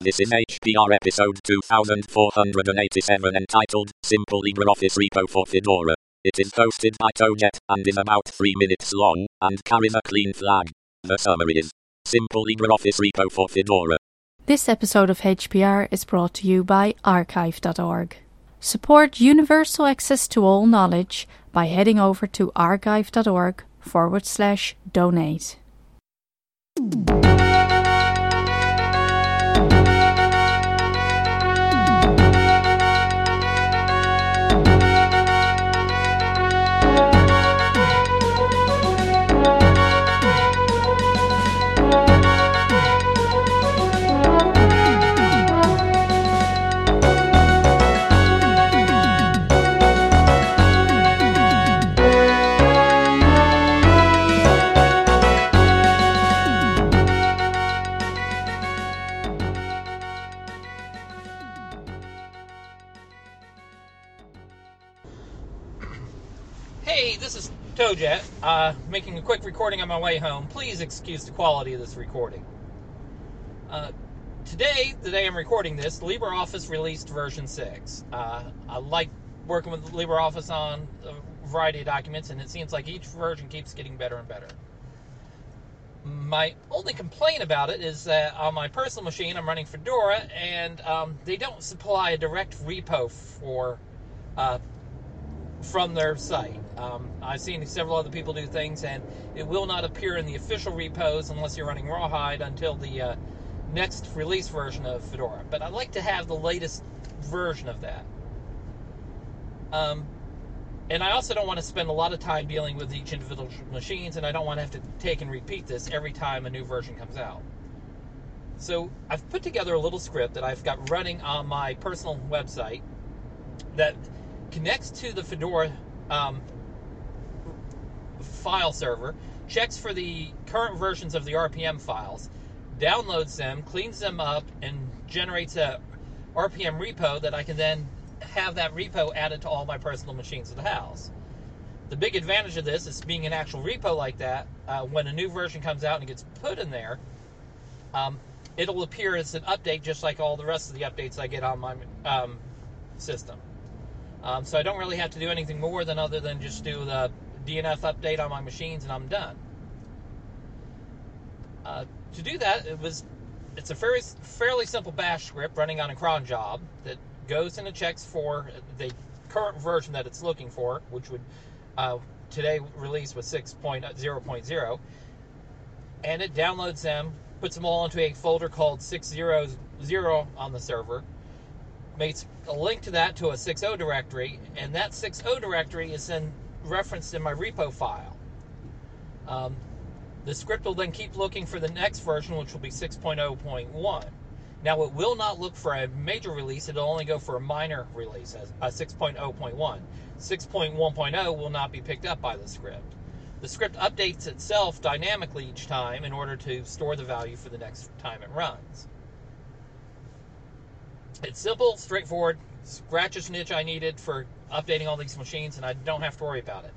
This is HPR episode 2487 entitled Simple LibreOffice Repo for Fedora. It is hosted by Toejet and is about 3 minutes long and carries a clean flag. The summary is Simple LibreOffice Repo for Fedora. This episode of HPR is brought to you by archive.org. Support universal access to all knowledge by heading over to archive.org forward slash donate. Hey, this is Toejet, uh, making a quick recording on my way home. Please excuse the quality of this recording. Uh, today, the day I'm recording this, LibreOffice released version 6. Uh, I like working with LibreOffice on a variety of documents, and it seems like each version keeps getting better and better. My only complaint about it is that on my personal machine, I'm running Fedora, and um, they don't supply a direct repo for uh, from their site. Um, I've seen several other people do things, and it will not appear in the official repos unless you're running Rawhide until the uh, next release version of Fedora. But I'd like to have the latest version of that. Um, and I also don't want to spend a lot of time dealing with each individual machines, and I don't want to have to take and repeat this every time a new version comes out. So I've put together a little script that I've got running on my personal website that connects to the Fedora um, file server, checks for the current versions of the RPM files, downloads them, cleans them up, and generates a RPM repo that I can then have that repo added to all my personal machines of the house. The big advantage of this is being an actual repo like that. Uh, when a new version comes out and gets put in there, um, it'll appear as an update just like all the rest of the updates I get on my um, system. Um, so I don't really have to do anything more than other than just do the DNF update on my machines and I'm done. Uh, to do that, it was it's a very fairly simple Bash script running on a cron job that goes and checks for the current version that it's looking for, which would uh, today release with 6.0.0, and it downloads them, puts them all into a folder called 600 on the server, makes a link to that to a 6.0 directory, and that 6.0 directory is then referenced in my repo file. Um, the script will then keep looking for the next version, which will be 6.0.1. Now, it will not look for a major release, it'll only go for a minor release, a 6.0.1. 6.1.0 will not be picked up by the script. The script updates itself dynamically each time in order to store the value for the next time it runs. It's simple, straightforward, scratches niche I needed for updating all these machines, and I don't have to worry about it.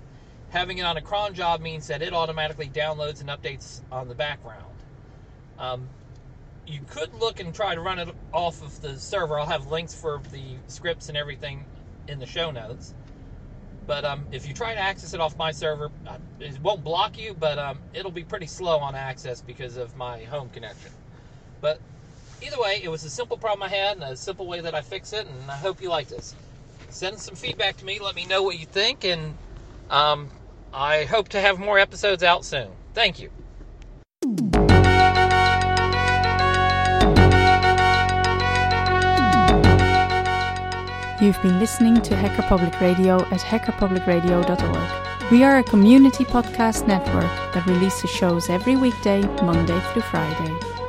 Having it on a cron job means that it automatically downloads and updates on the background. Um, you could look and try to run it off of the server. I'll have links for the scripts and everything in the show notes. But um, if you try to access it off my server, uh, it won't block you, but um, it'll be pretty slow on access because of my home connection. But either way, it was a simple problem I had and a simple way that I fix it, and I hope you like this. Send some feedback to me. Let me know what you think, and um, I hope to have more episodes out soon. Thank you. You've been listening to Hacker Public Radio at hackerpublicradio.org. We are a community podcast network that releases shows every weekday, Monday through Friday.